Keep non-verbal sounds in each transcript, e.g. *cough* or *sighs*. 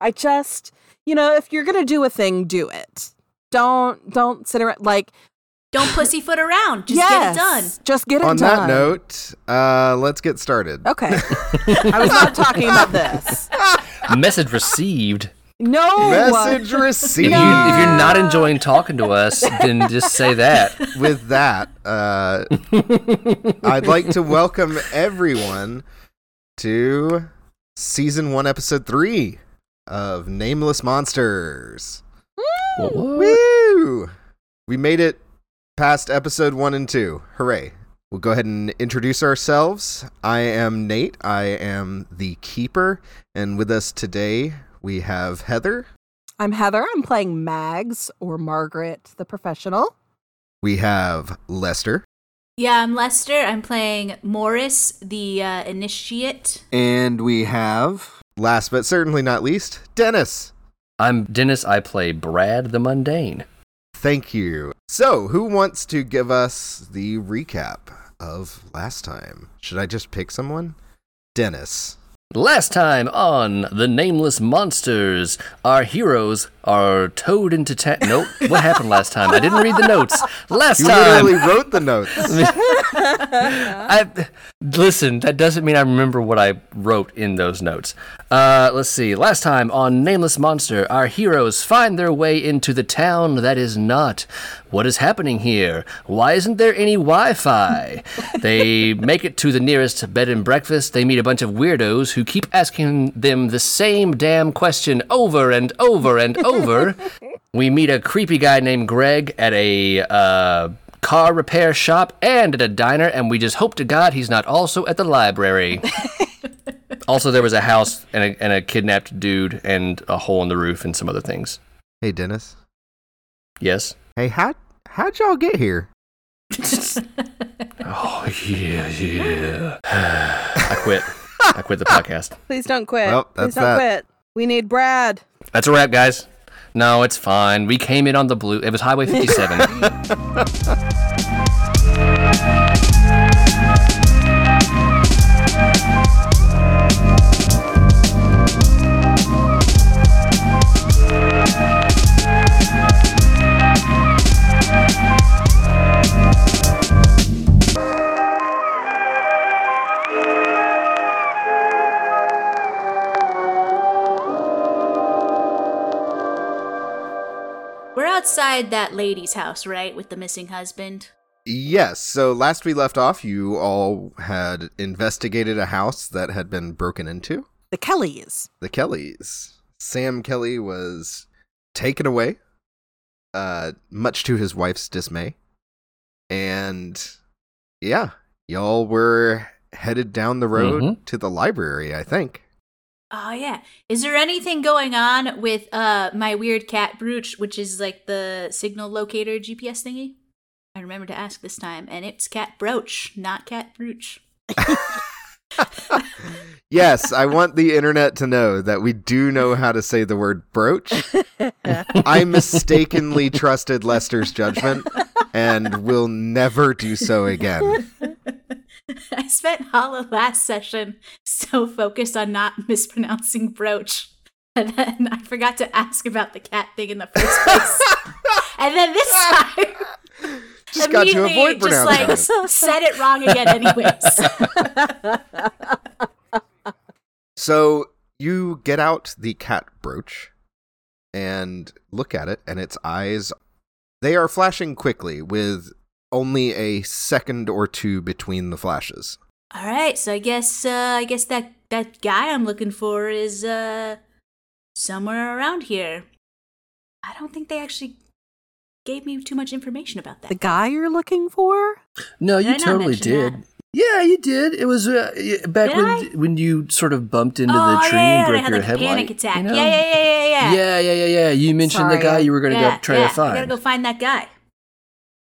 I just, you know, if you're gonna do a thing, do it. Don't don't sit around like Don't pussyfoot around. Just yes, get it done. Just get it On done. On that note, uh, let's get started. Okay. *laughs* I was not talking about this. *laughs* Message received. No. Message If, received. you, if you're not enjoying talking to us, then just say that. *laughs* With that, uh, I'd like to welcome everyone to season one, episode three of Nameless Monsters. What, what? Woo! We made it past episode one and two. Hooray. We'll go ahead and introduce ourselves. I am Nate. I am the keeper. And with us today, we have Heather. I'm Heather. I'm playing Mags or Margaret the professional. We have Lester. Yeah, I'm Lester. I'm playing Morris, the uh, initiate. And we have, last but certainly not least, Dennis. I'm Dennis. I play Brad the Mundane. Thank you. So, who wants to give us the recap of last time? Should I just pick someone? Dennis. Last time on The Nameless Monsters, our heroes are towed into town. Nope. What happened last time? I didn't read the notes. Last You time. You literally wrote the notes. *laughs* I listen. That doesn't mean I remember what I wrote in those notes. Uh, let's see. Last time on Nameless Monster, our heroes find their way into the town that is not. What is happening here? Why isn't there any Wi-Fi? *laughs* they make it to the nearest bed and breakfast. They meet a bunch of weirdos who keep asking them the same damn question over and over and over. *laughs* we meet a creepy guy named Greg at a. Uh, car repair shop and at a diner, and we just hope to God he's not also at the library. *laughs* also, there was a house and a, and a kidnapped dude and a hole in the roof and some other things. hey, Dennis. Yes? Hey, how how'd y'all get here? *laughs* Oh, yeah, yeah. I quit. I quit the podcast. *laughs* Please don't quit. Well, Please don't that. quit. We need Brad. That's a wrap, guys. No, it's fine. We came in on the blue. It was Highway 57. *laughs* outside that lady's house, right? With the missing husband. Yes. So last we left off, you all had investigated a house that had been broken into. The Kellys. The Kellys. Sam Kelly was taken away, uh, much to his wife's dismay. And yeah, y'all were headed down the road Mhm. to the library, I think. Oh yeah. Is there anything going on with uh my weird cat brooch, which is like the signal locator GPS thingy? I remember to ask this time, and it's cat brooch, not cat brooch. *laughs* yes, I want the internet to know that we do know how to say the word brooch. *laughs* I mistakenly trusted Lester's judgment and will never do so again. *laughs* I spent all of last session so focused on not *laughs* mispronouncing brooch. And then I forgot to ask about the cat thing in the first *laughs* place. and then this time, Just got to avoid just like said it wrong again, anyways. So you get out the cat brooch and look at it, and its eyes they are flashing quickly with only a second or two between the flashes. all right, so I guess uh, I guess that that guy I'm looking for is uh somewhere around here. I don't think they actually gave me too much information about that. The guy you're looking for? no, Did you I totally did. that? Yeah, you did. It was uh, back Did when I? when you sort of bumped into oh, the tree yeah, and yeah, I broke had your like a headlight. panic attack. you know? Yeah, yeah, yeah, yeah, yeah. yeah, yeah, yeah, yeah. You mentioned Sorry, the guy you were gonna yeah, go try yeah, to find. I gotta go find that guy.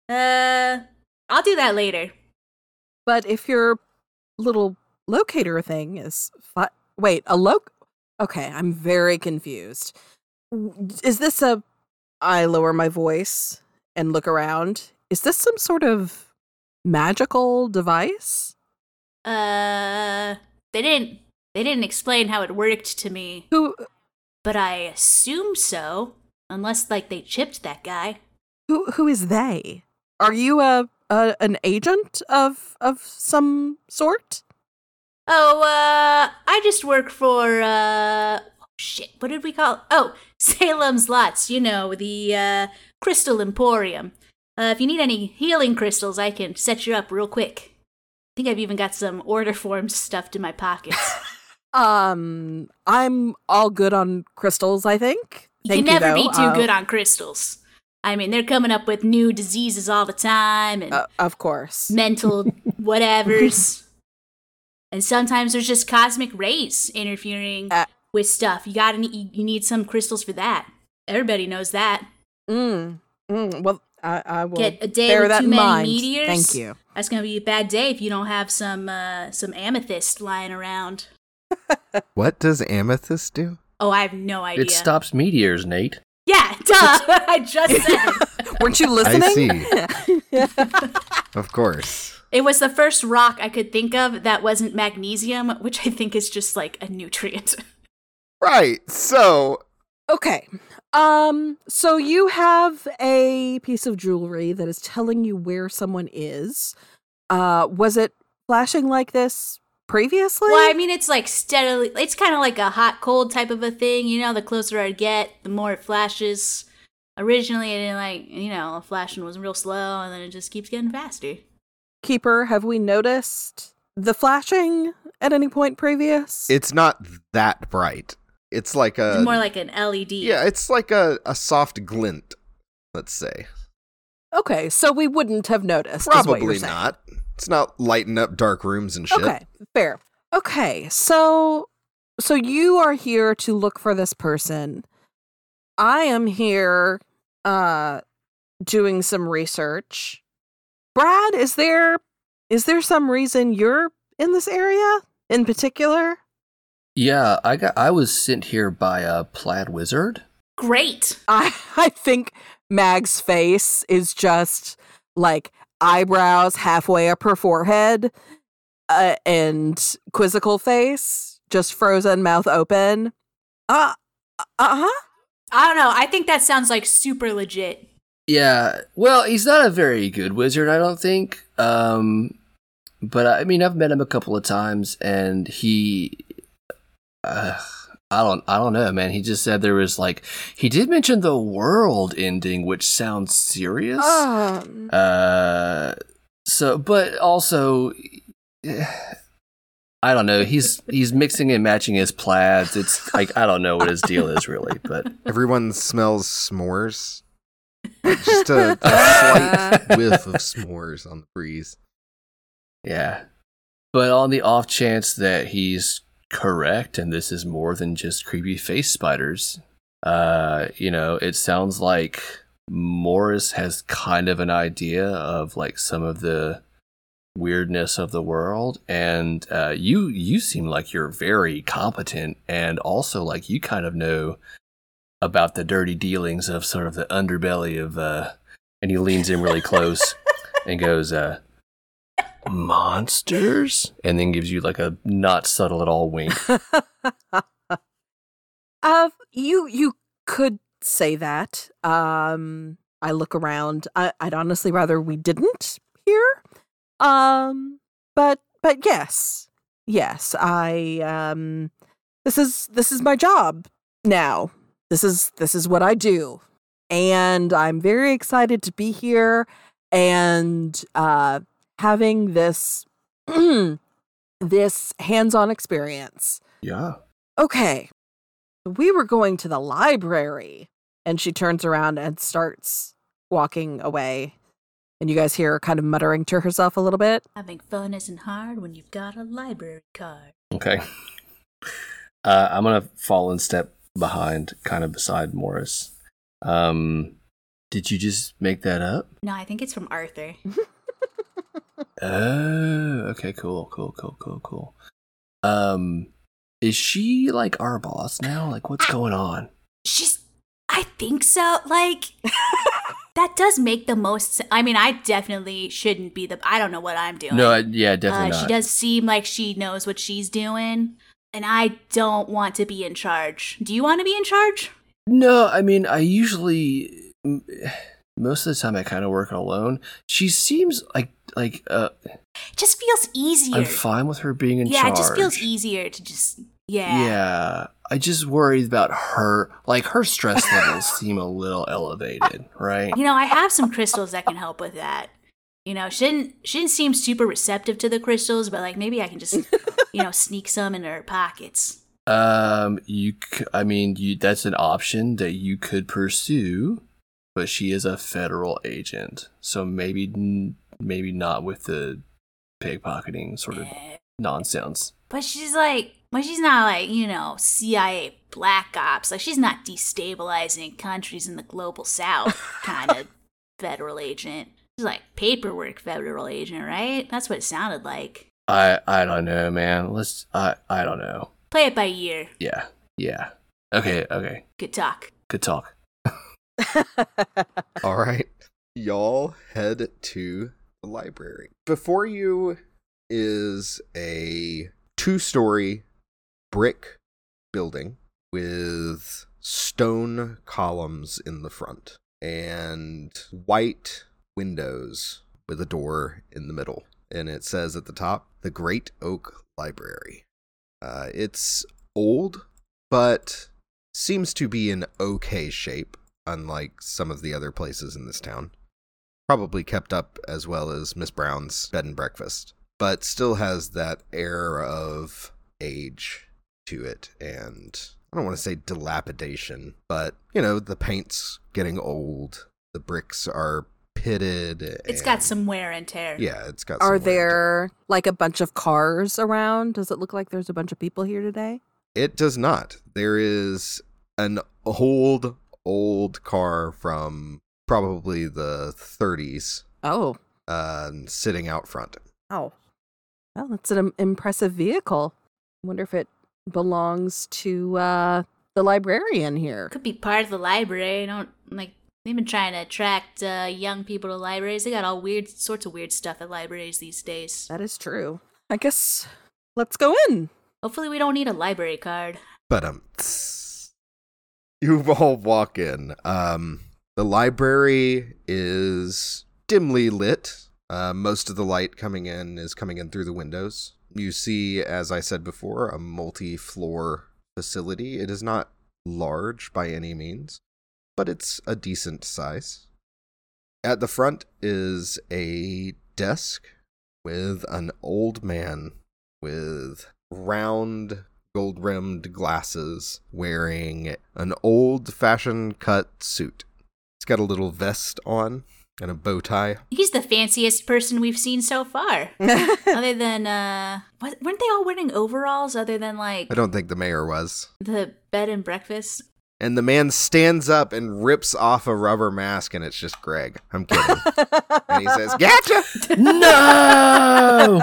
Uh, I'll do that later. But if your little locator thing is fi- wait, a loc Okay, I'm very confused. Is this a I lower my voice and look around? Is this some sort of magical device? Uh, they didn't. They didn't explain how it worked to me. Who but I assume so. Unless, like, they chipped that guy. Who who is they? Are you a, a an agent of of some sort? Oh, uh, I just work for, uh, oh, shit, what did we call Oh, *laughs* Salem's Lots, you know, the, uh, Crystal Emporium. Uh, if you need any healing crystals, I can set you up real quick. I think I've even got some order forms stuffed in my pockets. *laughs* *laughs* Um, I'm all good on crystals. I think. You Thank can never though. be too Uh, good on crystals. I mean, they're coming up with new diseases all the time and uh, of course. *laughs* mental whatevers. and sometimes there's just cosmic rays interfering Uh, with stuff. You gotta need, you need some crystals for that. Everybody knows that. Mm, mm, well, I, I will Get a day bear with that too in many mind. meteors. Thank you. That's gonna be a bad day if you don't have some uh, some amethyst lying around. *laughs* What does amethyst do? Oh, I have no idea. It stops meteors, Nate. Yeah, *laughs* duh. *laughs* I just said. *laughs* Weren't you listening? I see. Of course. It was the first rock I could think of that wasn't magnesium, which I think is just like a nutrient. Right. So Okay. Um, so you have a piece of jewelry that is telling you where someone is. Uh, was it flashing like this previously? Well, I mean, it's like steadily, it's kind of like a hot cold type of a thing. You know, the closer I get, the more it flashes. Originally, I didn't like, you know, flashing was real slow, and then it just keeps getting faster. Keeper, have we noticed the flashing at any point previous? it's not that bright. It's like a It's more like an LED. yeah. It's like a, a soft glint. Let's say okay, so we wouldn't have noticed. is what you're probably not. It's not lighting up dark rooms and shit. Okay, fair. Okay, so so you are here to look for this person. I am here uh doing some research. Brad, is there is there some reason you're in this area in particular? Yeah, I got. I was sent here by a plaid wizard. Great. I *laughs* I think Mag's face is just like eyebrows halfway up her forehead uh, and quizzical face, just frozen, mouth open. Uh uh-huh. I don't know. I think that sounds like super legit. Yeah, well, he's not a very good wizard, I don't think. Um, but I mean, I've met him a couple of times, and he, uh, I don't, I don't know, man. He just said there was like, he did mention the world ending, which sounds serious. Um, Uh, so, but also, I don't know. He's he's mixing and matching his plaids. It's like I don't know what his deal is really, but *laughs* Everyone smells s'mores. Just a, a *laughs* slight whiff of s'mores on the breeze. yeah. But on the off chance that he's correct and this is more than just creepy face spiders, uh, you know, it sounds like Morris has kind of an idea of like some of the weirdness of the world and uh, you you seem like you're very competent and also like you kind of know about the dirty dealings of sort of the underbelly of uh and he leans in really close *laughs* and goes uh monsters and then gives you like a not subtle at all wink *laughs* uh you you could say that. Um I look around. I, I'd honestly rather we didn't here. Um but but yes. Yes, I um this is this is my job now. This is this is what I do. And I'm very excited to be here and uh having this *clears throat* this hands-on experience. yeah Okay. We were going to the library. And she turns around and starts walking away. And you guys hear her kind of muttering to herself a little bit. Having fun isn't hard when you've got a library card. okay *laughs* uh i'm gonna fall in step behind kind of beside morris um did you just make that up No, I think it's from Arthur. *laughs* Oh, okay, cool, cool, cool, cool, cool. Um, is she like our boss now? Like, what's going on? She's. I think so. Like. *laughs* that does make the most I mean, I definitely shouldn't be the. I don't know what I'm doing. No, I, yeah, definitely uh, not. She does seem like she knows what she's doing. and I don't want to be in charge. Do you want to be in charge? No, I mean, I usually most of the time I kind of work alone. She seems like like uh, It just feels easier. I'm fine with her being in yeah, charge. Yeah, it just feels easier to just yeah. Yeah, I just worried about her. Like her stress levels *laughs* seem a little elevated, right? You know, I have some crystals that can help with that. You know, she didn't she didn't seem super receptive to the crystals, but like maybe I can just you know sneak some into her pockets. Um, you, c- I mean, you that's an option that you could pursue, but she is a federal agent, so maybe maybe not with the pickpocketing sort of nonsense. But she's like, but she's not like you know CIA black ops. Like she's not destabilizing countries in the global south *laughs* kind of federal agent. She's like paperwork federal agent, right? That's what it sounded like. I I don't know, man. Let's I I don't know. Play it by ear. Yeah, yeah. Okay, okay. Good talk. Good talk. *laughs* All right. Y'all head to the library. Before you is a two story brick building with stone columns in the front and white windows with a door in the middle. And it says at the top, the Great Oak Library. Uh, it's old, but seems to be in okay shape, unlike some of the other places in this town. Probably kept up as well as Miss Brown's bed and breakfast, but still has that air of age to it and I don't want to say dilapidation, but you know, the paint's getting old, the bricks are pitted. It's got some wear and tear. Yeah, it's got Are some wear and tear. there like a bunch of cars around? Does it look like there's a bunch of people here today? It does not. There is an old, old car from probably the 30s Oh, uh, sitting out front. oh. Well, it's an impressive vehicle. wonder if it belongs to uh, the librarian here. Could be part of the library. I don't like. They've been trying to attract uh, young people to libraries. They got all weird sorts of weird stuff at libraries these days. That is true. I guess let's go in. Hopefully, we don't need a library card. But um, you all walk in. Um, the library is dimly lit. Uh, most of the light coming in is coming in through the windows. You see, as I said before, a multi-floor facility. It is not large by any means, but it's a decent size. At the front is a desk with an old man with round gold rimmed glasses wearing an old fashioned cut suit. He's got a little vest on and a bow tie. He's the fanciest person we've seen so far. *laughs* other than uh, what, weren't they all wearing overalls? Other than like I don't think the mayor was. the bed and breakfast. And the man stands up and rips off a rubber mask, and it's just Greg. I'm kidding. *laughs* and he says, Gotcha! No.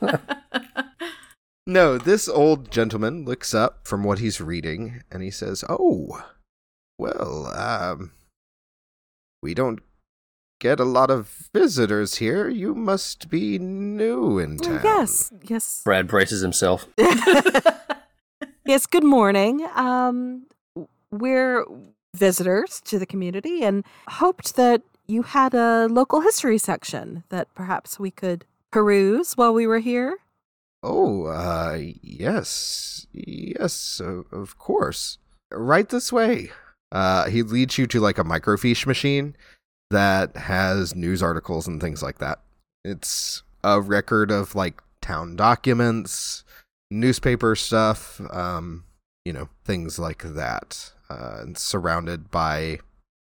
*laughs* No, this old gentleman looks up from what he's reading and he says, Oh, well, um, we don't get a lot of visitors here. You must be new in Oh, town. yes, yes. Brad braces himself. *laughs* *laughs* yes, good morning. Um we're visitors to the community and hoped that you had a local history section that perhaps we could peruse while we were here. Oh, uh, yes. Yes, of course. Right this way. Uh, he leads you to like a microfiche machine that has news articles and things like that. It's a record of like town documents, newspaper stuff, um, you know, things like that. Uh, and surrounded by,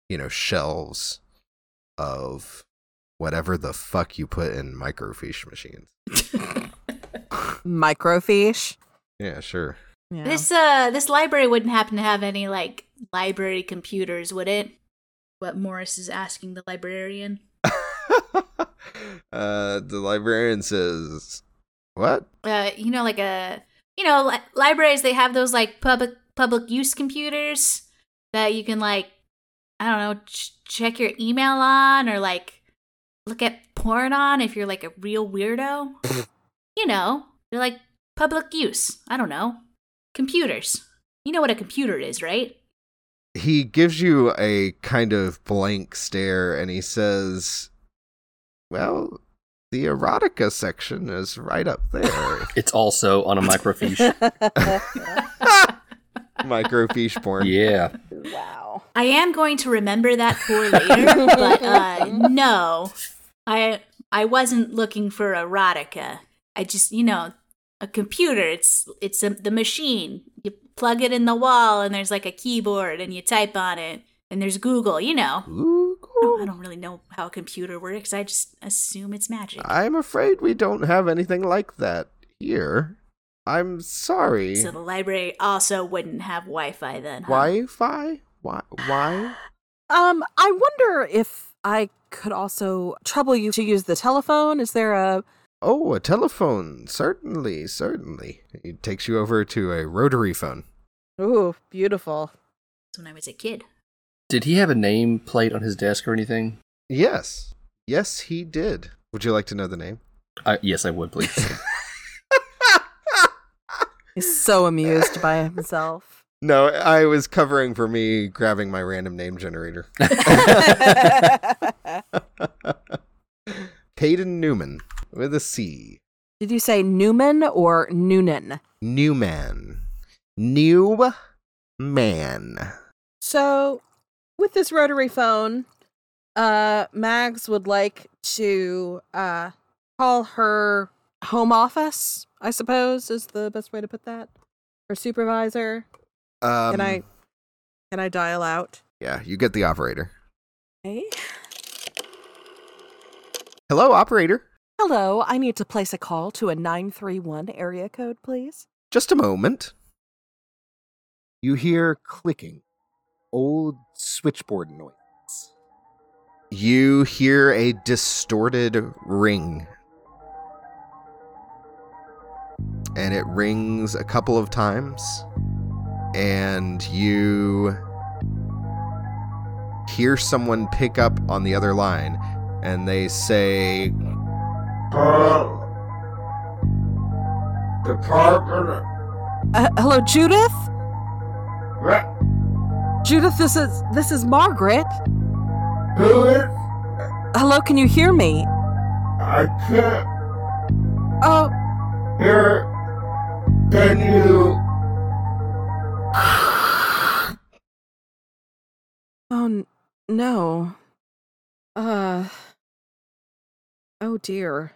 you know, shelves of whatever the fuck you put in microfiche machines. *laughs* Microfiche. Yeah, sure. Yeah. This uh this library wouldn't happen to have any like library computers, would it? What Morris is asking the librarian. *laughs* uh, the librarian says, "What? Uh, you know, like a you know, li- libraries they have those like public public use computers that you can like I don't know ch- check your email on or like look at porn on if you're like a real weirdo. *laughs* you know, they're like public use. I don't know. Computers. You know what a computer is, right? He gives you a kind of blank stare and he says, Well, the erotica section is right up *laughs* there. It's also on a microfiche. *laughs* Microfiche porn. yeah. wow. I am going to remember that for later, but uh, *laughs* no, I I wasn't looking for erotica. I just, you know, a computer. It's it's a, the machine. You plug it in the wall, and there's like a keyboard, and you type on it, and there's Google. You know, Ooh, I don't really know how a computer works. I just assume it's magic. I'm afraid we don't have anything like that here. I'm sorry. So the library also wouldn't have Wi-Fi then. Huh? Wi-Fi? Why? Why? *sighs* Um, I wonder if I could also trouble you to use the telephone. Is there a Oh, a telephone. Certainly, certainly. It takes you over to a rotary phone. Ooh, beautiful. When I was a kid. Did he have a name plate on his desk or anything? Yes. Yes, he did. Would you like to know the name? Uh, yes, I would, please. *laughs* He's so amused by himself. *laughs* no, I was covering for me grabbing my random name generator. *laughs* Caden Newman with a C. Did you say Newman or Noonan? Newman. New man. So, with this rotary phone, uh, Mags would like to uh, call her home office. I suppose is the best way to put that. Her supervisor. Um, Can I? Can I dial out? Yeah, you get the operator. Okay. Hello, operator. Hello, I need to place a call to a 931 area code, please. Just a moment. You hear clicking, old switchboard noise. You hear a distorted ring. And it rings a couple of times. And you hear someone pick up on the other line. And they say, Department. Uh, hello, Judith? Judith, this is this is Margaret. Who is? Hello, can you hear me? I can't Oh, hear. Can you? oh n- no. Uh. Oh dear.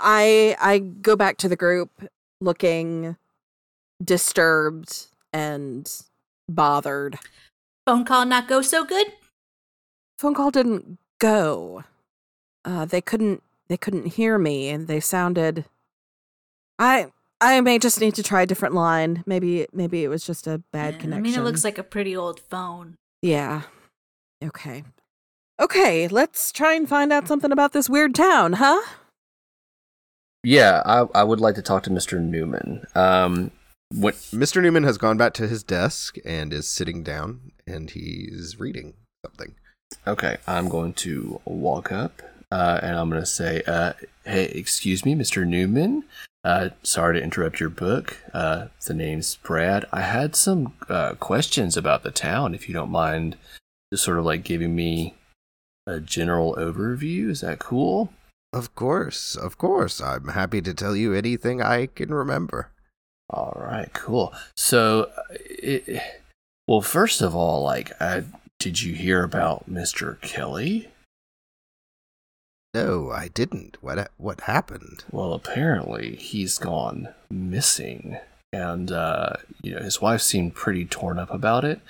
I I go back to the group looking disturbed and bothered. Phone call not go so good? Phone call didn't go. Uh they couldn't they couldn't hear me and they sounded I I may just need to try a different line. Maybe maybe it was just a bad Yeah, connection. I mean, it looks like a pretty old phone. Yeah. Okay. Okay, let's try and find out something about this weird town, huh? Yeah, I, I would like to talk to Mr. Newman. Um, what? Mr. Newman has gone back to his desk and is sitting down and he's reading something. Okay, I'm going to walk up uh, and I'm going to say, uh, "Hey, excuse me, Mr. Newman. Uh, sorry to interrupt your book. Uh, the name's Brad. I had some uh, questions about the town. If you don't mind, just sort of like giving me a general overview. Is that cool?" Of course, of course. I'm happy to tell you anything I can remember. All right, cool. So, uh, it, well, first of all, like, uh, did you hear about Mr. Kelly? No, I didn't. What what happened? Well, apparently he's gone missing, and uh, you know his wife seemed pretty torn up about it.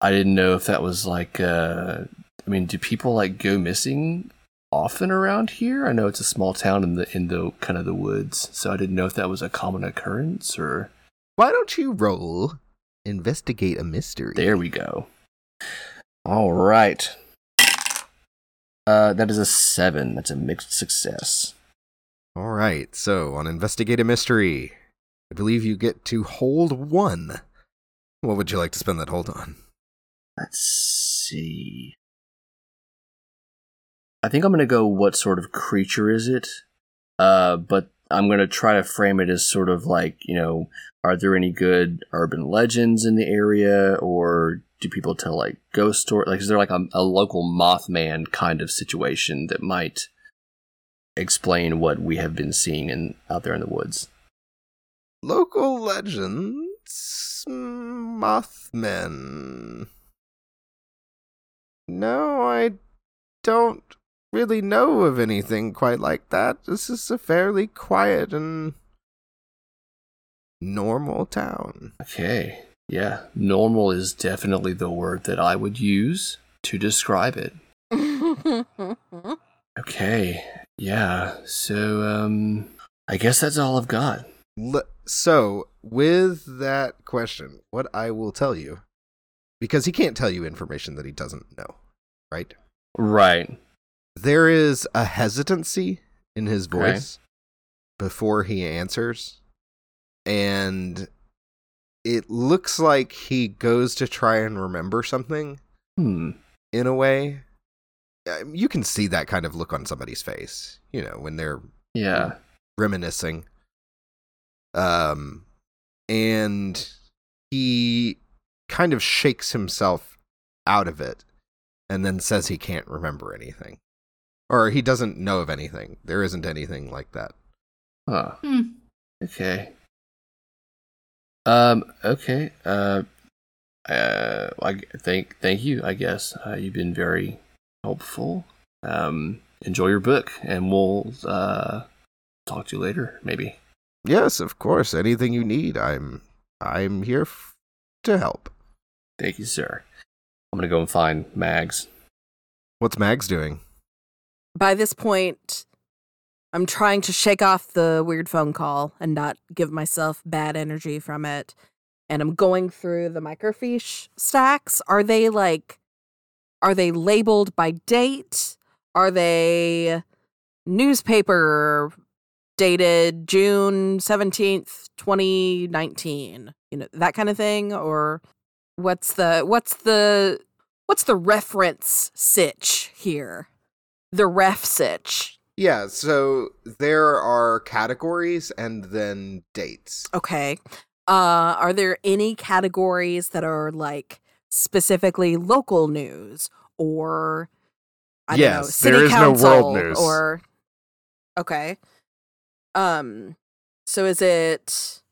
I didn't know if that was like, uh, I mean, do people like go missing often around here? I know it's a small town in the in the kind of the woods, so I didn't know if that was a common occurrence or. Why don't you roll investigate a mystery? There we go. All right. Uh, that is a seven. That's a mixed success. All right. So, on investigate a mystery, I believe you get to hold 1. What would you like to spend that hold on? Let's see. I think I'm gonna go. What sort of creature is it? Uh, but I'm going to try to frame it as sort of like, you know, are there any good urban legends in the area or do people tell like ghost stories? Like, is there like a, a local Mothman kind of situation that might explain what we have been seeing in out there in the woods? Local legends, Mothmen. No, I don't really know of anything quite like that. This is a fairly quiet and normal town. Okay. Yeah, normal is definitely the word that I would use to describe it. *laughs* Okay. Yeah. So um I guess that's all I've got. L- so, with that question, what I will tell you, because he can't tell you information that he doesn't know, right? Right. There is a hesitancy in his Okay. voice before he answers, and it looks like he goes to try and remember something Hmm. in a way. You can see that kind of look on somebody's face, you know, when they're Yeah. reminiscing. Um, and he kind of shakes himself out of it and then says he can't remember anything. Or he doesn't know of anything. There isn't anything like that. Huh. Hmm. Okay. Um. Okay. Uh. Uh. I thank thank you. I guess uh, you've been very helpful. Um. Enjoy your book, and we'll uh talk to you later. Maybe. Yes, of course. Anything you need, I'm I'm here f- to help. Thank you, sir. I'm gonna go and find Mags. What's Mags doing? By this point, I'm trying to shake off the weird phone call and not give myself bad energy from it. And I'm going through the microfiche stacks. Are they like, are they labeled by date? Are they newspaper dated June 17th, 2019? You know, that kind of thing? Or what's the, what's the, what's the reference sitch here? The ref sitch. Yeah, so there are categories and then dates. Okay. Uh are there any categories that are like specifically local news or I don't know, city there is no world council news. or Okay. Um so is it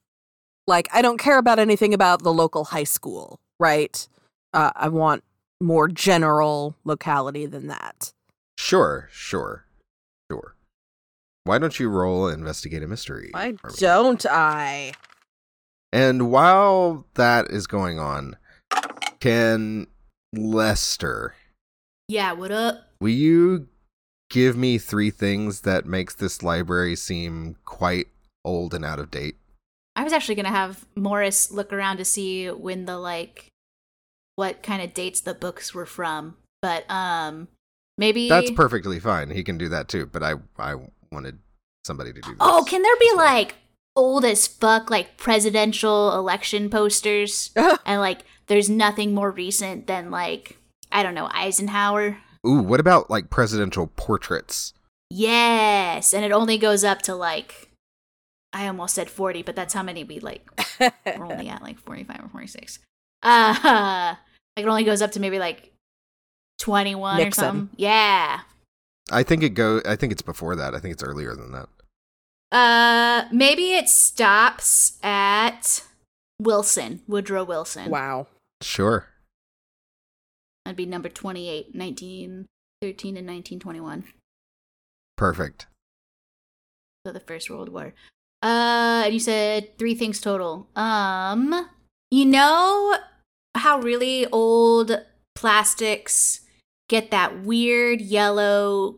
like I don't care about anything about the local high school, right? Uh I want more general locality than that. Sure, sure, sure. Why don't you roll investigate a mystery? Why for don't I? And while that is going on, can Lester, Yeah, what up? will you give me three things that makes this library seem quite old and out of date? I was actually gonna have Morris look around to see when the like what kind of dates the books were from. But um maybe That's perfectly fine. He can do that too, but I I wanted somebody to do this. Oh, can there be So- like old as fuck like presidential election posters? *laughs* and like there's nothing more recent than like I don't know, Eisenhower. Ooh, what about like presidential portraits? Yes, and it only goes up to like I almost said 40, but that's how many we like we're only *laughs* at like 45 or 46. Uh *laughs* like it only goes up to maybe like 21 or something. Yeah. I think it go I think it's before that. I think it's earlier than that. Uh maybe it stops at Wilson, Woodrow Wilson. wow. Sure. That'd be number 28, 1913 and 1921. Perfect. So the First World War. Uh, and you said three things total. Um, you know how really old plastics get that weird yellow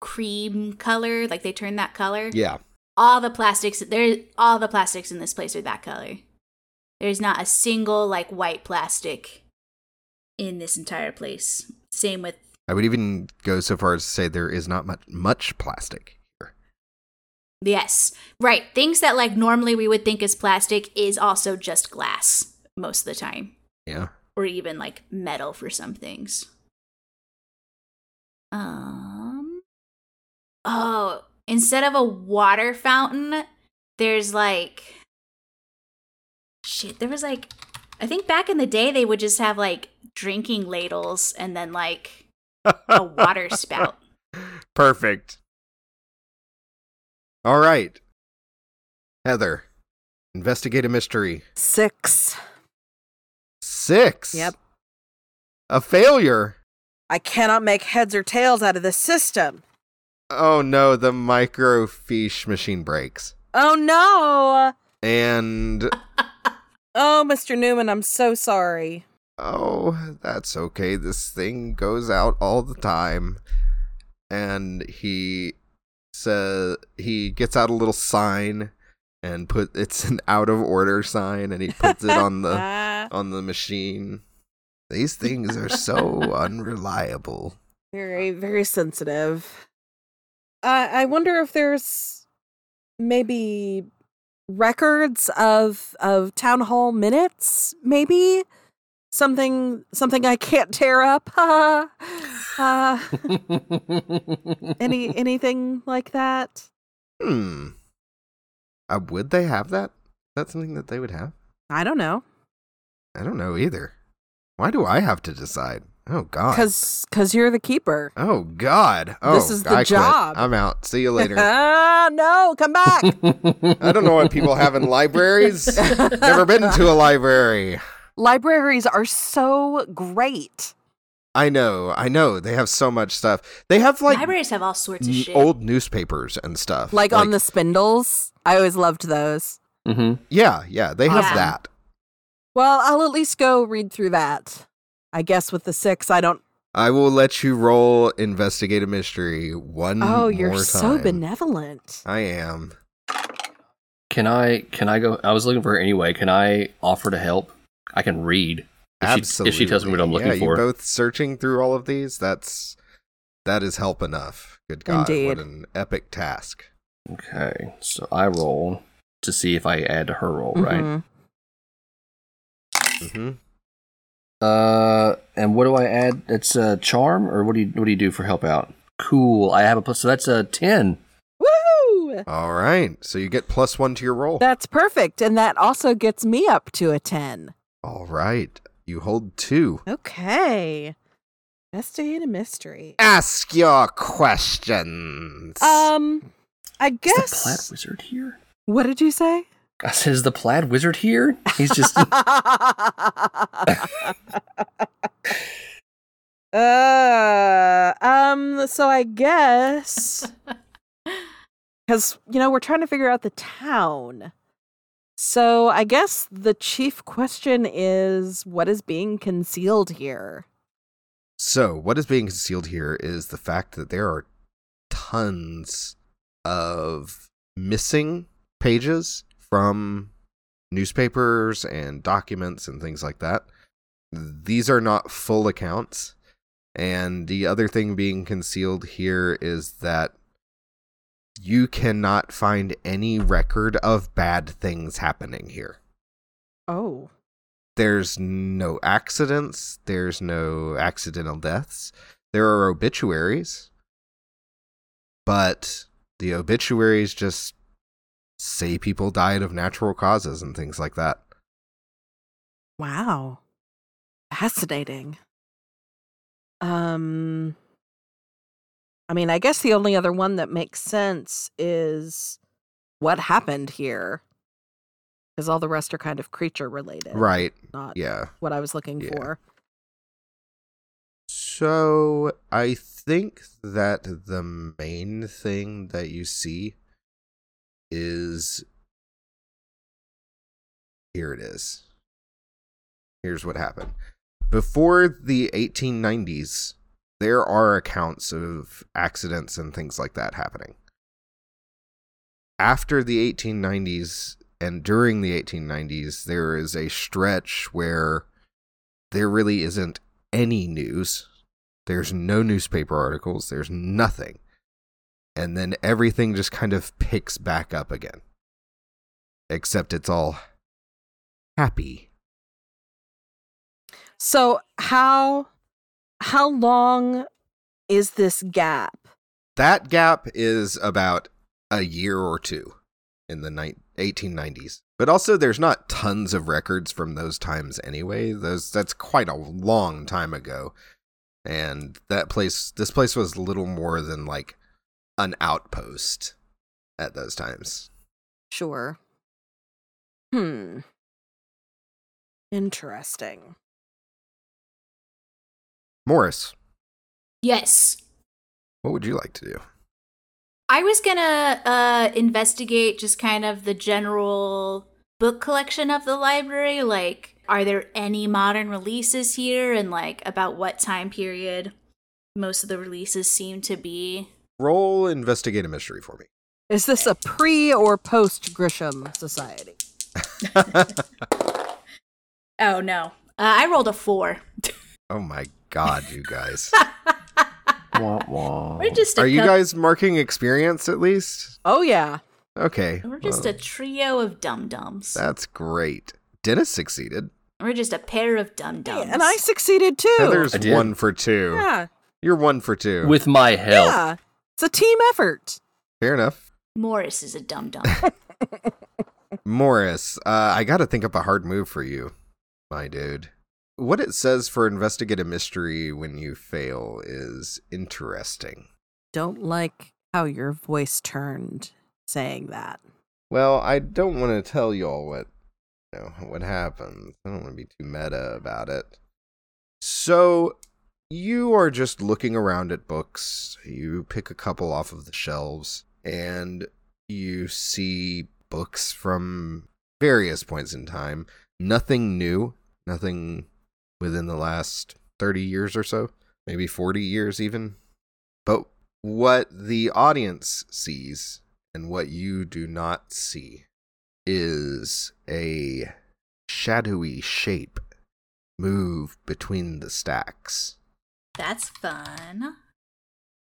cream color, like they turn that color? Yeah. All the plastics there all the plastics in this place are that color. There's not a single like white plastic in this entire place. Same with I would even go so far as to say there is not much much plastic here. Yes. Right. Things that like normally we would think is plastic is also just glass most of the time. Yeah. Or even like metal for some things. Um Oh, instead of a water fountain, there's like shit. There was like I think back in the day they would just have like drinking ladles and then like a water spout. *laughs* Perfect. All right. Heather, investigate a mystery. Six. Six. Yep. A failure. I cannot make heads or tails out of this system. Oh no, the microfiche machine breaks. Oh no! And *laughs* Oh, Mr. Newman, I'm so sorry. oh, that's okay. This thing goes out all the time. And he says he gets out a little sign and put it's an out of order sign and he puts it on the *laughs* on the machine. These things are so unreliable. very, very sensitive. I I wonder if there's maybe records of of town hall minutes, maybe something something I can't tear up. *laughs* uh, *laughs* any anything like that? Hmm. Uh, would they have that? Is that something that they would have? I don't know. I don't know either. Why do I have to decide? Oh God. Cause, cause you're the keeper. Oh God. Oh, This is the I quit. job. I'm out. See you later. *laughs* ah, no, come back. *laughs* I don't know what people have in libraries. *laughs* Never been to a library. Libraries are so great. I know. I know. They have so much stuff. They have like Libraries have all sorts of n- shit. old newspapers and stuff. Like, on the spindles. I always loved those. hmm Yeah, yeah. They have Awesome. that. Well, I'll at least go read through that. I guess with the six, I don't. I will let you roll investigate a mystery one Oh, you're more so time. benevolent. I am. Can I? Can I go? I was looking for her anyway. Can I offer to help? I can read. If she, Absolutely. if she tells me what I'm looking yeah, for. you both searching through all of these. That's that is help enough. Good God, Indeed. what an epic task. Okay, so I roll to see if I add to her roll, right? Mm-hmm. Mhm. hmm Uh, and what do I add? It's a charm, or what do you what do you do for help out? Cool. I have a plus, so that's a ten. Woo! All right, so you get plus one to your roll. That's perfect. And that also gets me up to a 10. all right, you hold two. Okay. Investigate a mystery. Ask your questions. Um, I Is the guess. plaid wizard here? What did you say? I said, is the plaid wizard here? He's just *laughs* uh, um, so I guess *laughs* because you know we're trying to figure out the town. So I guess the chief question is what is being concealed here? So, what is being concealed here is the fact that there are tons of missing pages from newspapers and documents and things like that. These are not full accounts. And the other thing being concealed here is that you cannot find any record of bad things happening here. Oh, There's no accidents, there's no accidental deaths. There are obituaries, but the obituaries just say people died of natural causes and things like that. wow. Fascinating. Um I mean, I guess the only other one that makes sense is what happened here. Because all the rest are kind of creature related. Right. Not Yeah. what I was looking Yeah. for. So I think that the main thing that you see is here it is. Here's what happened. Before the 1890s, there are accounts of accidents and things like that happening. After the 1890s and during the 1890s, there is a stretch where there really isn't any news. There's no newspaper articles. There's nothing. And then everything just kind of picks back up again. Except it's all happy. So how how long is this gap? That gap is about a year or two in the ni- 1890s. But also, there's not tons of records from those times anyway. Those that's quite a long time ago, and that place, this place was little more than like an outpost at those times. Sure. Hmm. Interesting. Morris, Yes. what would you like to do? I was gonna uh investigate just kind of the general book collection of the library. Like, are there any modern releases here, and like about what time period most of the releases seem to be? Roll investigate a mystery for me. Is this a pre or post Grisham society? *laughs* Oh no, uh, I rolled a four. oh my god, you guys. *laughs* Wah, wah. We're just a Are you cou- guys marking experience at least? Oh, yeah. Okay. We're just well, a trio of dum dums. That's great. Dennis succeeded. We're just a pair of dum dums. And I succeeded too. Heather's I did. one for two. yeah. You're one for two. With my help. Yeah. It's a team effort. Fair enough. Morris is a dum dum. *laughs* Morris, uh, I got to think up a hard move for you, my dude. What it says for investigate a mystery when you fail is interesting. Don't like how your voice turned saying that. Well, I don't want to tell y'all what you know what happens. I don't want to be too meta about it. So you are just looking around at books. You pick a couple off of the shelves and you see books from various points in time. Nothing new, nothing within the last 30 years or so, maybe 40 years even. But what the audience sees and what you do not see is a shadowy shape move between the stacks. That's fun.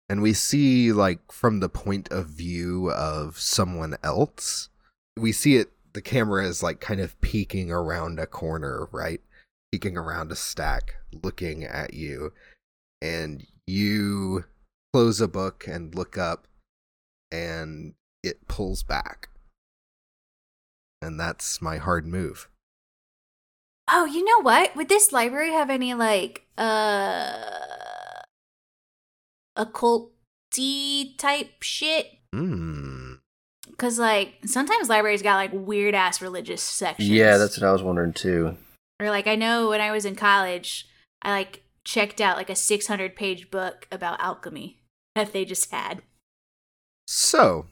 And we see, like, from the point of view of someone else, we see it, the camera is like kind of peeking around a corner, right? Peeking around a stack, looking at you. And you close a book and look up, and it pulls back. And that's my hard move. Oh, you know what? Would this library have any like uh occulty type shit? Hmm. Cause like sometimes libraries got like weird ass religious sections. Yeah, that's what I was wondering too. or like I know when I was in college, I like checked out like a six hundred page book about alchemy *laughs* that they just had. So,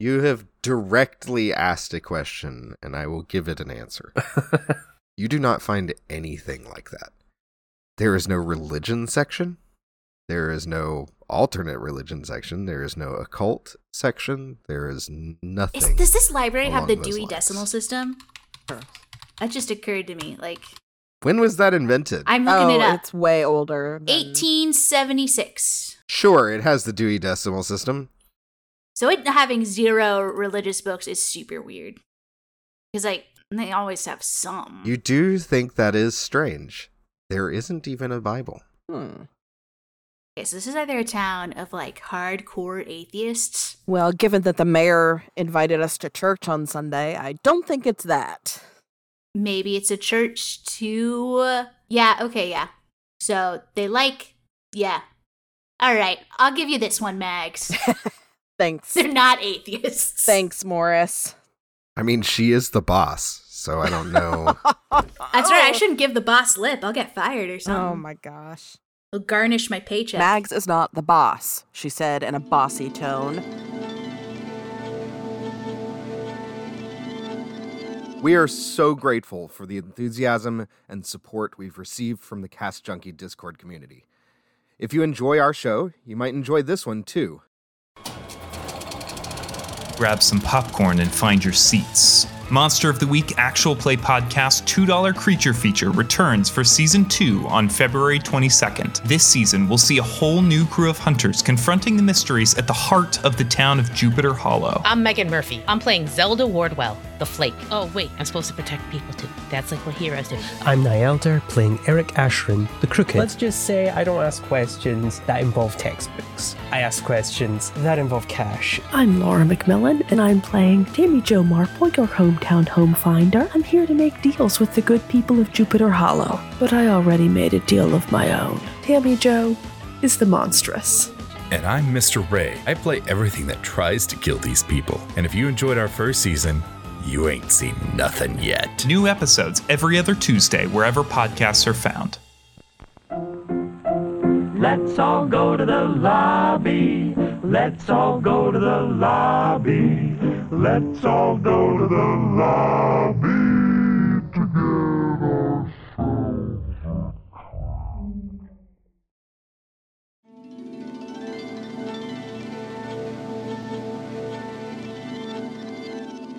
you have directly asked a question, and I will give it an answer. *laughs* you do not find anything like that. There is no religion section. There is no alternate religion section. There is no occult section. There is nothing. Is, does this library have the Dewey lines. Decimal System? That just occurred to me. Like when was that invented? I'm looking oh, it up. it's way older. Than... 1876. Sure, it has the Dewey Decimal System. So it having zero religious books is super weird. Because like they always have some. You do think that is strange. There isn't even a Bible. Hmm. okay, so this is either a town of like hardcore atheists. Well, given that the mayor invited us to church on Sunday, I don't think it's that. Maybe it's a church too. Yeah, okay, yeah. So they like yeah. All right, I'll give you this one, Mags. *laughs* Thanks. They're not atheists. Thanks, Morris. I mean, she is the boss, so I don't know. *laughs* That's right. I shouldn't give the boss lip. I'll get fired or oh something. Oh my gosh. It'll garnish my paycheck. Mags is not the boss, she said in a bossy tone. We are so grateful for the enthusiasm and support we've received from the Cast Junkie Discord community. If you enjoy our show, you might enjoy this one too. grab some popcorn and find your seats. Monster of the Week Actual Play Podcast $2 Creature Feature returns for Season 2 on February 22nd. This season, we'll see a whole new crew of hunters confronting the mysteries at the heart of the town of Jupiter Hollow. I'm Megan Murphy. I'm playing Zelda Wardwell, the flake. Oh, wait, I'm supposed to protect people too. That's like what heroes do. I'm Nielder, playing Eric Ashrin, the Crooked. Let's just say I don't ask questions that involve textbooks. I ask questions that involve cash. I'm Laura McMillan, and I'm playing Tammy Jo Marpoy, your hometown home finder. I'm here to make deals with the good people of Jupiter Hollow, but I already made a deal of my own. Tammy Jo is the monstrous. And I'm Mr. Ray. I play everything that tries to kill these people. And if you enjoyed our first season, you ain't seen nothing yet. New episodes every other Tuesday wherever podcasts are found. Let's all go to the lobby. Let's all go to the lobby. Let's all go to the lobby to get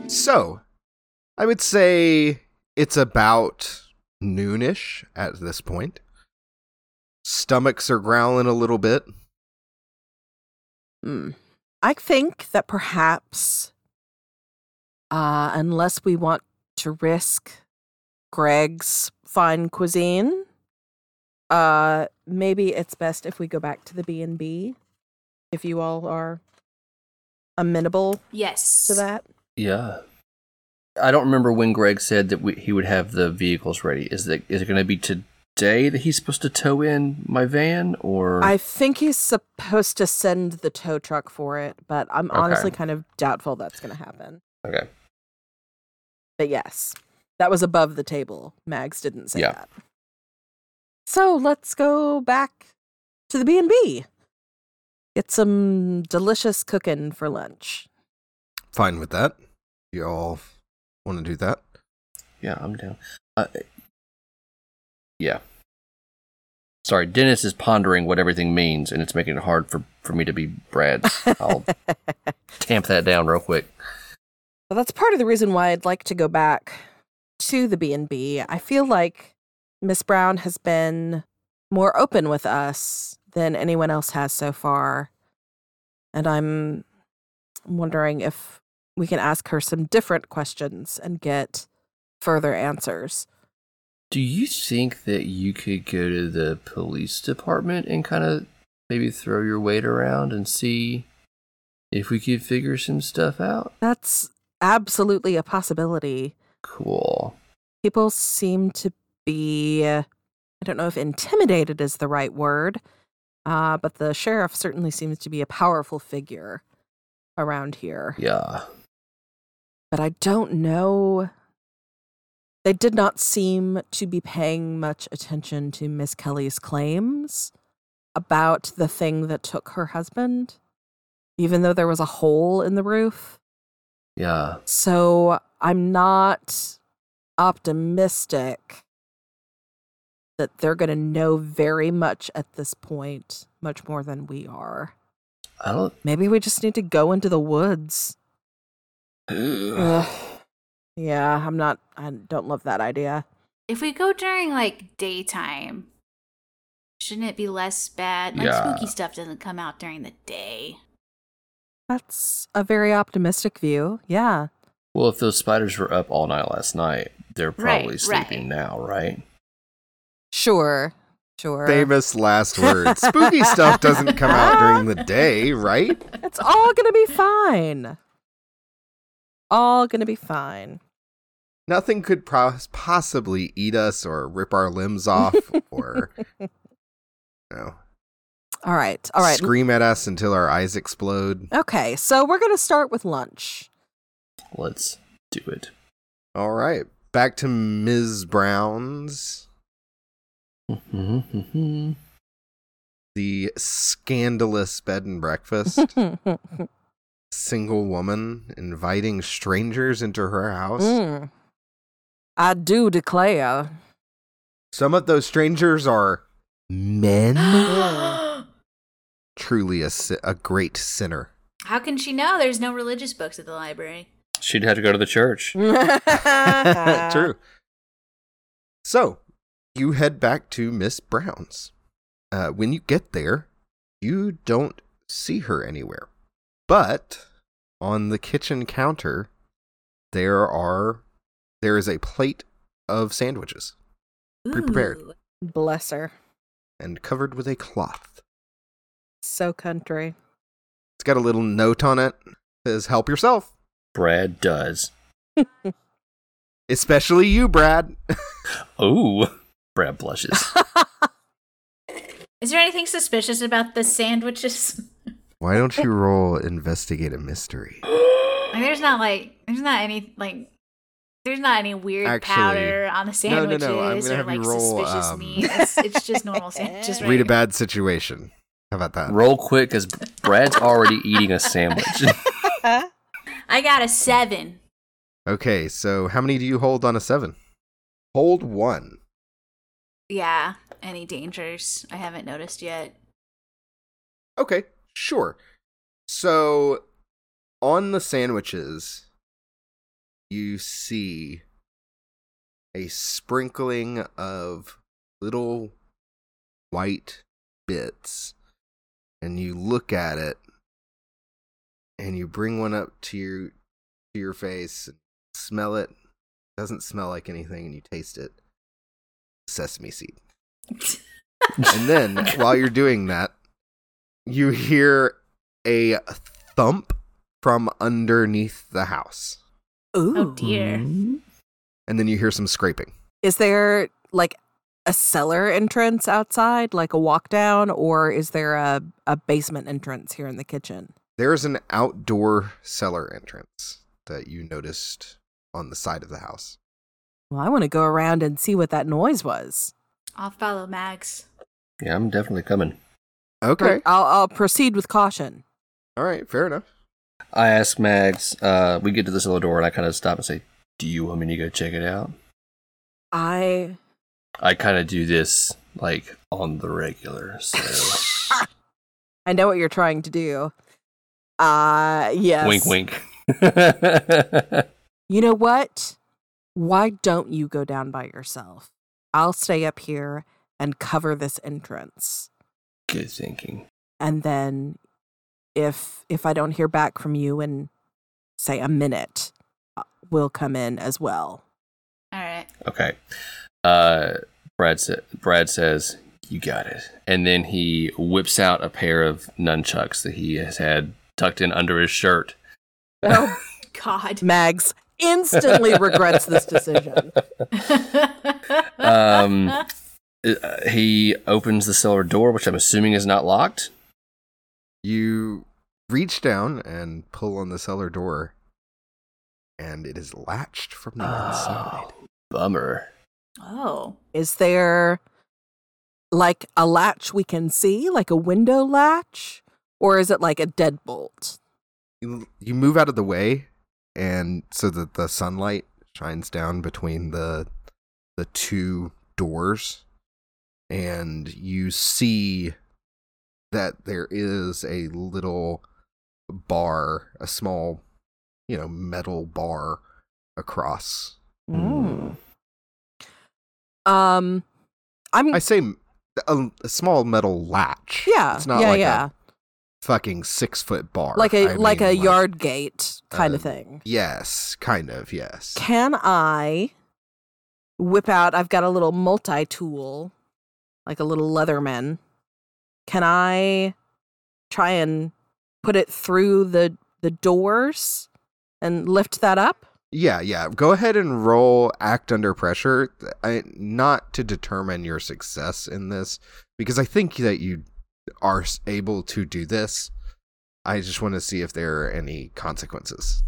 So, I would say it's about noonish at this point. Stomachs are growling a little bit. Hmm. I think that perhaps, uh, unless we want to risk Greg's fine cuisine, uh, maybe it's best if we go back to the B and B. If you all are amenable Yes. to that. Yeah. I don't remember when Greg said that we, he would have the vehicles ready. Is that is it going to be today that he's supposed to tow in my van, or I think he's supposed to send the tow truck for it, but I'm Okay. honestly kind of doubtful that's going to happen. okay? But yes, that was above the table. Mags didn't say Yeah. that. So let's go back to the B and B. Get some delicious cooking for lunch. Fine with that. You all want to do that? Yeah, I'm down. Uh, yeah. Sorry, Dennis is pondering what everything means, and it's making it hard for, for me to be Brad. I'll *laughs* tamp that down real quick. Well, that's part of the reason why I'd like to go back to the B&B. I feel like Miss Brown has been more open with us than anyone else has so far. And I'm wondering if we can ask her some different questions and get further answers. Do you think that you could go to the police department and kind of maybe throw your weight around and see if we could figure some stuff out? That's absolutely a possibility. Cool. People seem to be, I don't know if intimidated is the right word, uh, but the sheriff certainly seems to be a powerful figure around here. Yeah. But I don't know. They did not seem to be paying much attention to Miss Kelly's claims about the thing that took her husband, even though there was a hole in the roof. Yeah. So I'm not optimistic that they're going to know very much at this point, much more than we are. I don't. Maybe we just need to go into the woods. Ugh. Yeah, I'm not, I don't love that idea. If we go during like daytime, shouldn't it be less bad? Like Yeah. spooky stuff doesn't come out during the day. That's a very optimistic view. Yeah. Well, if those spiders were up all night last night, they're probably Right, sleeping right. now, right? Sure. Sure. Famous last words. *laughs* Spooky stuff doesn't come out during the day, right? It's all going to be fine. All going to be fine. Nothing could pro- possibly eat us or rip our limbs off or *laughs* you know, All right. All right. scream at us until our eyes explode. Okay. So we're going to start with lunch. Let's do it. All right. Back to Ms. Brown's. Mm-hmm, mm-hmm. The scandalous bed and breakfast. *laughs* Single woman inviting strangers into her house. Mm. I do declare. Some of those strangers are men. *gasps* Truly a, a great sinner. How can she know there's no religious books at the library? She'd have to go to the church. *laughs* *laughs* True. So, you head back to Miss Brown's. Uh, when you get there, you don't see her anywhere. But on the kitchen counter, there are there is a plate of sandwiches Pre-prepared. Ooh. Bless her. and covered with a cloth. So country. It's got a little note on it that says help yourself. Brad does. *laughs* Especially you, Brad. Ooh. Brad blushes. *laughs* Is there anything suspicious about the sandwiches? Why don't you roll investigate a mystery? *gasps* Like, there's not like there's not any like there's not any weird Actually, powder on the sandwiches no, no, no, I'm gonna or have you like roll, suspicious um, meat. It's, it's just normal *laughs* sandwiches. Right? Read a bad situation. How about that? Roll quick because Brad's already eating a sandwich. *laughs* I got a seven. Okay, so how many do you hold on a seven? Hold one. Yeah. Any dangers I haven't noticed yet? Okay, sure. So on the sandwiches, you see a sprinkling of little white bits, and you look at it, and you bring one up to your to your face, and smell it. Doesn't smell like anything, and you taste it. Sesame seed. *laughs* And then while you're doing that, you hear a thump from underneath the house. Ooh. Oh dear. And then you hear some scraping. Is there like a cellar entrance outside, like a walk down, or is there a, a basement entrance here in the kitchen? There's an outdoor cellar entrance that you noticed on the side of the house. Well, I want to go around and see what that noise was. I'll follow Mags. yeah, I'm definitely coming. Okay. I'll, I'll proceed with caution. All right, fair enough. I ask Mags, uh, we get to this little door and I kind of stop and say, Do you want me to go check it out? I I kind of do this like on the regular. So *laughs* I know what you're trying to do. Uh yes. wink, wink. *laughs* You know what? Why don't you go down by yourself? I'll stay up here and cover this entrance. Good thinking. And then if if I don't hear back from you in say a minute, uh, we'll come in as well. All right. Okay. Uh, Brad sa- Brad says, "You got it," and then he whips out a pair of nunchucks that he has had tucked in under his shirt. Oh, *laughs* God. Mags instantly regrets this decision. *laughs* Um, Uh, he opens the cellar door, which I'm assuming is not locked. You reach down and pull on the cellar door, and it is latched from the oh, inside. Oh, bummer. oh. Is there like a latch we can see, like a window latch? Or is it like a deadbolt? You, you move out of the way, and so that the sunlight shines down between the the two doors, and you see that there is a little bar, a small, you know, metal bar across. Mm. Um, I'm I say a, a small metal latch. yeah, it's not yeah, like yeah, a fucking six foot bar. like a I like mean, a yard gate kind uh, of thing. Yes, kind of. Yes. Can I whip out? I've got a little multi tool, like a little Leatherman. Can I try and put it through the the doors and lift that up? Yeah, yeah. Go ahead and roll act under pressure. I, not to determine your success in this, because I think that you are able to do this. I just want to see if there are any consequences.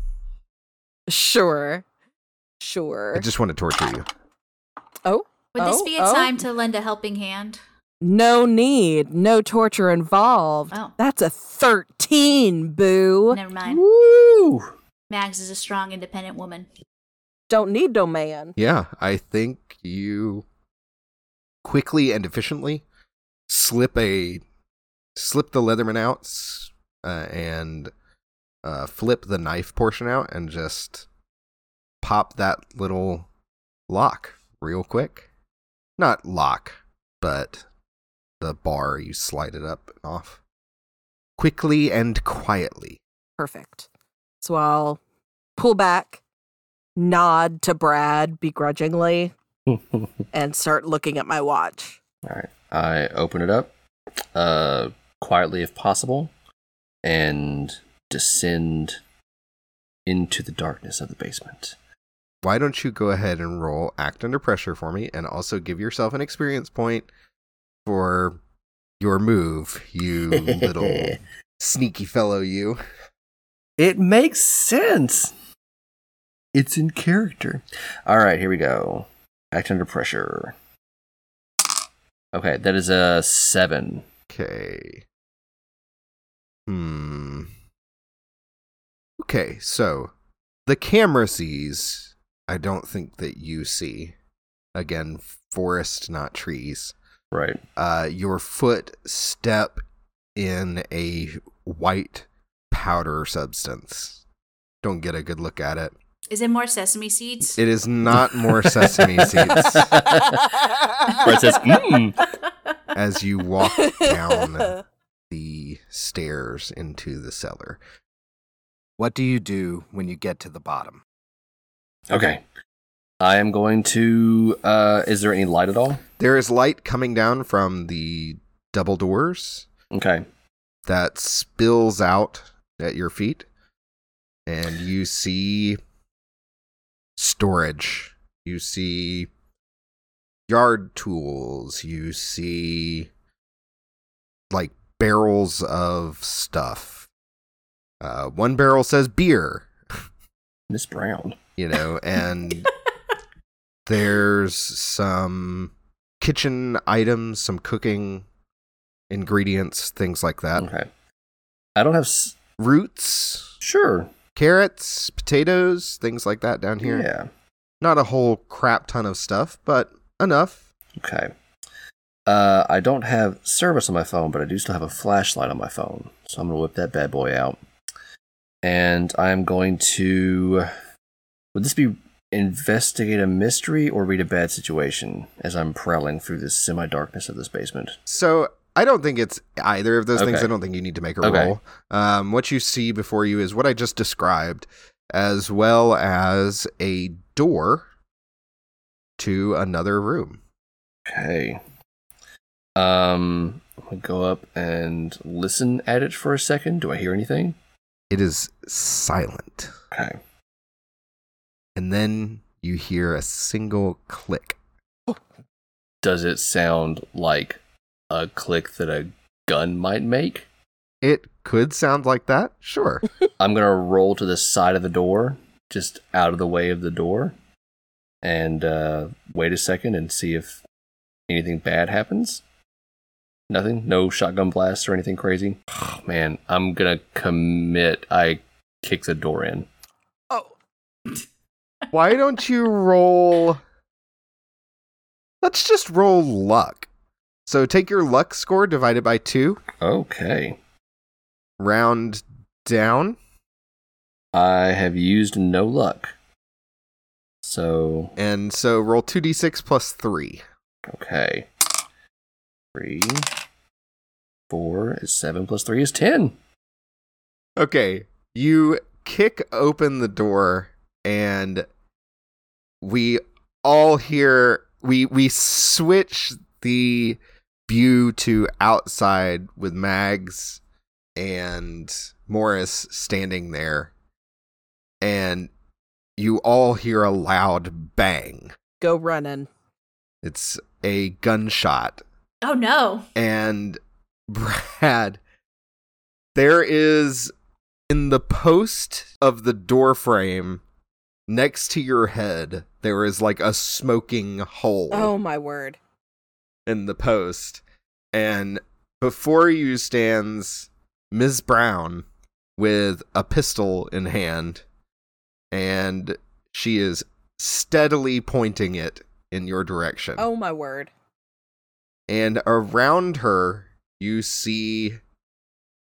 Sure, sure. I just want to torture you. oh, Would this Oh, be a oh. time to lend a helping hand? no need, no torture involved. Oh. That's a thirteen, boo. Never mind. Woo! Mags is a strong, independent woman. Don't need no man. Yeah, I think you quickly and efficiently slip a slip the Leatherman out uh, and uh, flip the knife portion out and just pop that little lock real quick. Not lock, but the bar you slide it up and off quickly and quietly. Perfect. So I'll pull back nod to Brad begrudgingly *laughs* and start looking at my watch. All right. I open it up, uh, quietly if possible, and descend into the darkness of the basement. Why don't you go ahead and roll act under pressure for me and also give yourself an experience point for your move, you little *laughs* sneaky fellow, you. It makes sense. It's in character. All right, here we go. Act under pressure. Okay, that is a seven. Okay. Hmm. Okay, so the camera sees. I don't think that you see. Again, forest, not trees. Right. Uh, your foot step in a white powder substance. Don't get a good look at it. Is it more sesame seeds? It is not more sesame *laughs* seeds. Where it says, mmm. as you walk down *laughs* the stairs into the cellar. What do you do when you get to the bottom? Okay. I am going to. Uh, is there any light at all? There is light coming down from the double doors Okay. that spills out at your feet, and you see storage. You see yard tools. You see like barrels of stuff. Uh, one barrel says beer. Miss Brown. you know, and *laughs* there's some kitchen items, some cooking ingredients, things like that. Okay. I don't have. S- Roots, sure. carrots, potatoes, things like that down here. Yeah. Not a whole crap ton of stuff, but enough. Okay. Uh, I don't have service on my phone, but I do still have a flashlight on my phone. So I'm going to whip that bad boy out. And I'm going to. Would this be investigate a mystery or read a bad situation as I'm prowling through this semi darkness of this basement? So I don't think it's either of those things. I don't think you need to make a Okay. roll. Um, what you see before you is what I just described, as well as a door to another room. Okay. Um, I'm going to go up and listen at it for a second. Do I hear anything? It is silent. Okay. And then you hear a single click. Does it sound like a click that a gun might make? It could sound like that, sure. *laughs* I'm gonna roll to the side of the door, just out of the way of the door, and uh, wait a second and see if anything bad happens. Nothing? No shotgun blasts or anything crazy? Oh, *sighs* man, I'm gonna commit. I kick the door in. Oh, Why *laughs* don't you roll? Let's just roll luck. So take your luck score divided by two, Okay. round down, I have used no luck. So, and so roll 2d6 plus three. okay. Three. Four is seven plus three is ten. Okay, you kick open the door, and we all hear we we switch the view to outside with Mags and Morris standing there, and you all hear a loud bang. go running. It's a gunshot Oh no. and *laughs* Brad, there is in the post of the door frame next to your head, there is like a smoking hole Oh my word. in the post. And before you stands Ms. Brown with a pistol in hand, and she is steadily pointing it in your direction Oh my word. And around her you see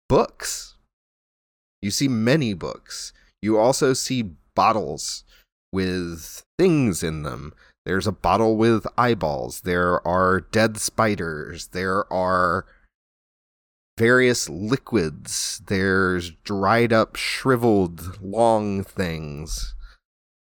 books. You see many books. You also see bottles with things in them. There's a bottle with eyeballs. There are dead spiders. There are various liquids. There's dried up shriveled long things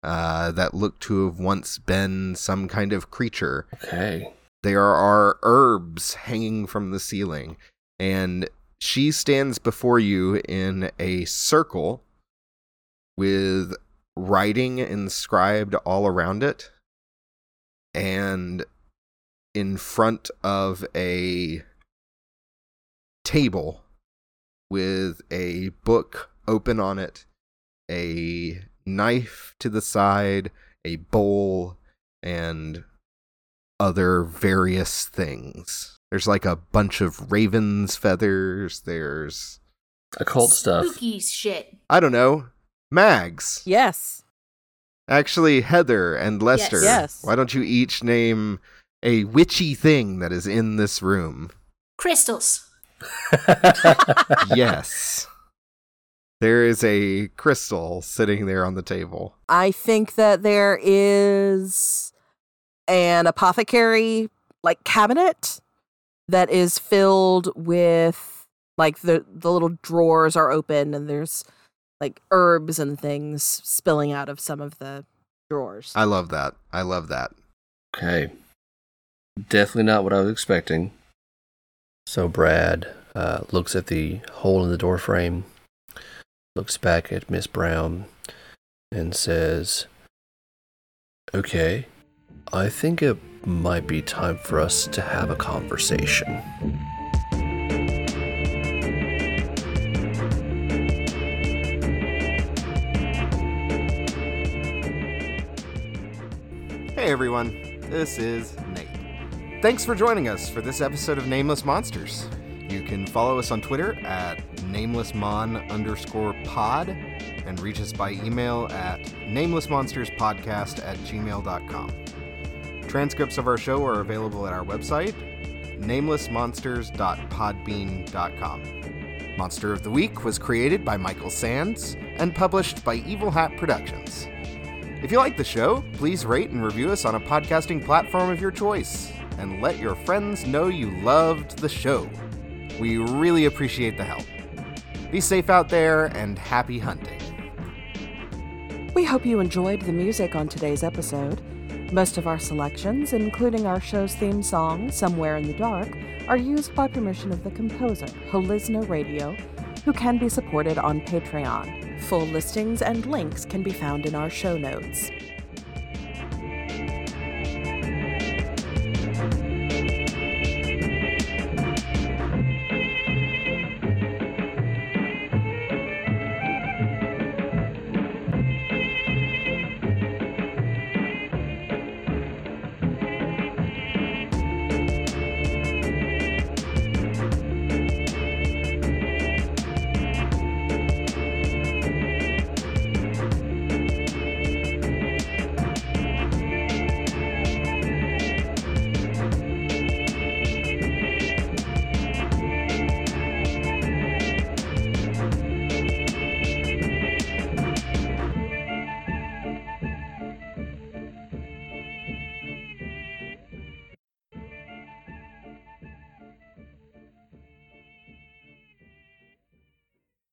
uh, that look to have once been some kind of creature. Okay. There are herbs hanging from the ceiling, and she stands before you in a circle with writing inscribed all around it, and in front of a table with a book open on it, a knife to the side, a bowl, and other various things. There's like a bunch of raven's feathers. There's occult stuff. Spooky shit. I don't know, mags. Yes. Actually, Heather and Lester. Yes. Why don't you each name a witchy thing that is in this room? Crystals. *laughs* yes. There is a crystal sitting there on the table. I think that there is an apothecary like cabinet that is filled with like the the little drawers are open and there's like herbs and things spilling out of some of the drawers. I love that. I love that. Okay. Definitely not what I was expecting. So Brad uh, looks at the hole in the door frame, looks back at Miss Brown, and says, Okay, I think it might be time for us to have a conversation. Hey everyone, this is Nate. Thanks for joining us for this episode of Nameless Monsters. You can follow us on Twitter at namelessmon underscore pod and reach us by email at namelessmonsterspodcast at gmail.com. Transcripts of our show are available at our website, namelessmonsters.podbean.com. Monster of the Week was created by Michael Sands and published by Evil Hat Productions. If you like the show, please rate and review us on a podcasting platform of your choice, and let your friends know you loved the show. We really appreciate the help. Be safe out there and happy hunting. We hope you enjoyed the music on today's episode. Most of our selections, including our show's theme song, Somewhere in the Dark, are used by permission of the composer, Holizna Radio, who can be supported on Patreon. Full listings and links can be found in our show notes.